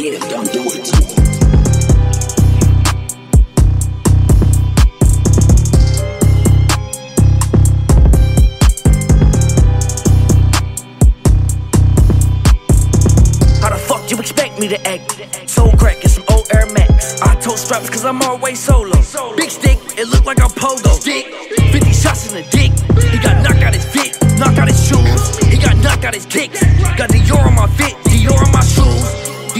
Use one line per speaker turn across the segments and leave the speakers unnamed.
Damn, don't do it. How the fuck you expect me to act? Soul crack and some old Air Max. I told straps cause I'm always solo. Big stick, it look like I'm pogo. Stick, 50 shots in the dick. He got knocked out his fit, knocked out his shoes. He got knocked out his kicks. Got the Dior on my fit,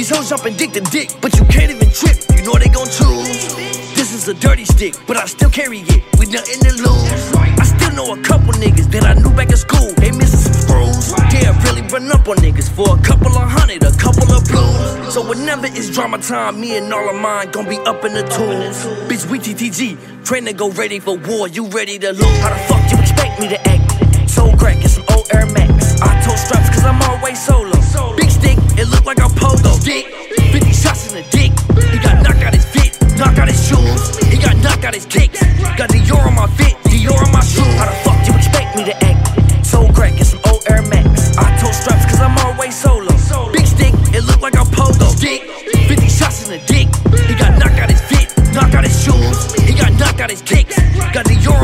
These hoes jumping dick to dick, but you can't even trip. You know they gon' choose. This is a dirty stick, but I still carry it with nothing to lose. I still know a couple niggas that I knew back in school. They missing some screws. Yeah, I really run up on niggas for a couple of hundred, a couple of blues. So whenever it's drama time, me and all of mine gon' be up in the tools. Bitch, we TTG, train to go ready for war. You ready to lose? How the fuck you expect me to act? got his kicks. Got Dior on my fit, Dior on my shoe. How the fuck do you expect me to act? So crack and some old Air Max. I told straps cause I'm always solo. Big stick, it look like a polo. Stick, 50 shots in the dick. He got knocked out his fit, knocked out his shoes. He got knocked out his kicks. Got Dior